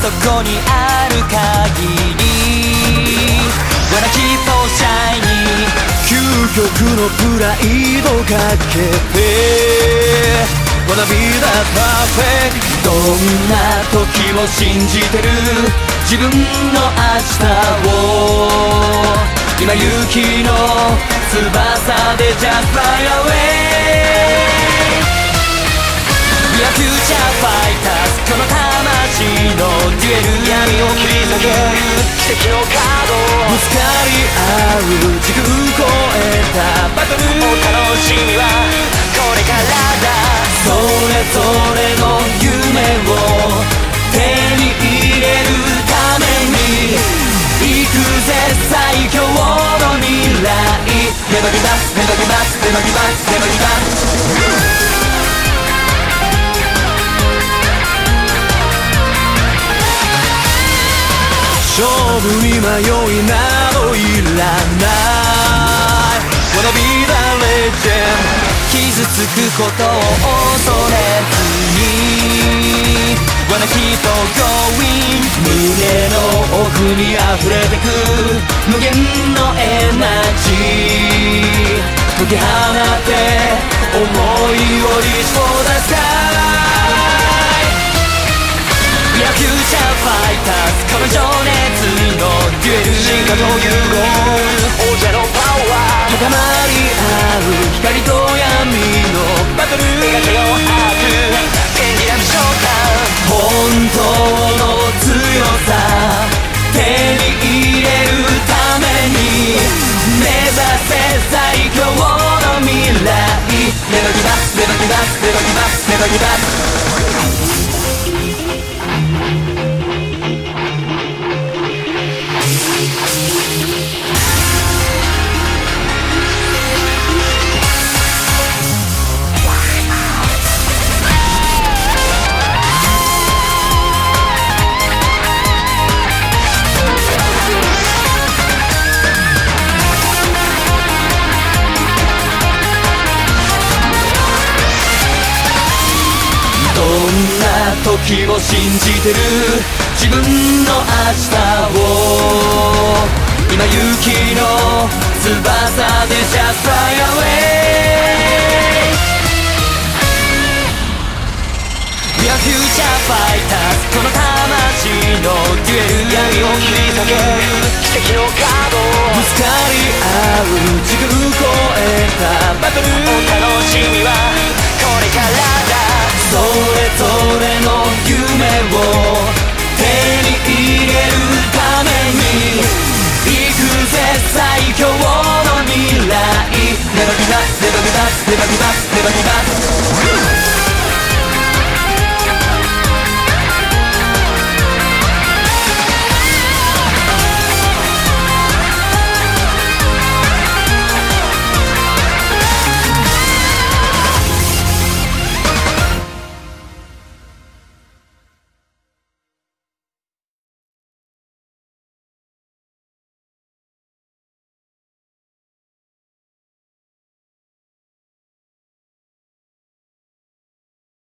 そこにある限り Wanna keep on shining 究極のプライドかけて Wanna be the perfect どんな時も信じてる自分の明日を今勇気の翼で Just fly away のデュエル闇を切り裂け奇跡のカードぶつかり合う時空超えたバトルお楽しみはこれからだそれぞれの夢を手に入れるために行くぜ最強の未来。never give up, never give up, never give up 勝負に迷いなどいらない。Wanna be the legend 傷つくことを恐れ高まり合う光と闇のバトル。どんな時も信じてる自分の明日を今勇気の翼で Just fly away We are future fighters この魂のデュエル闇を切り裂け奇跡のカード最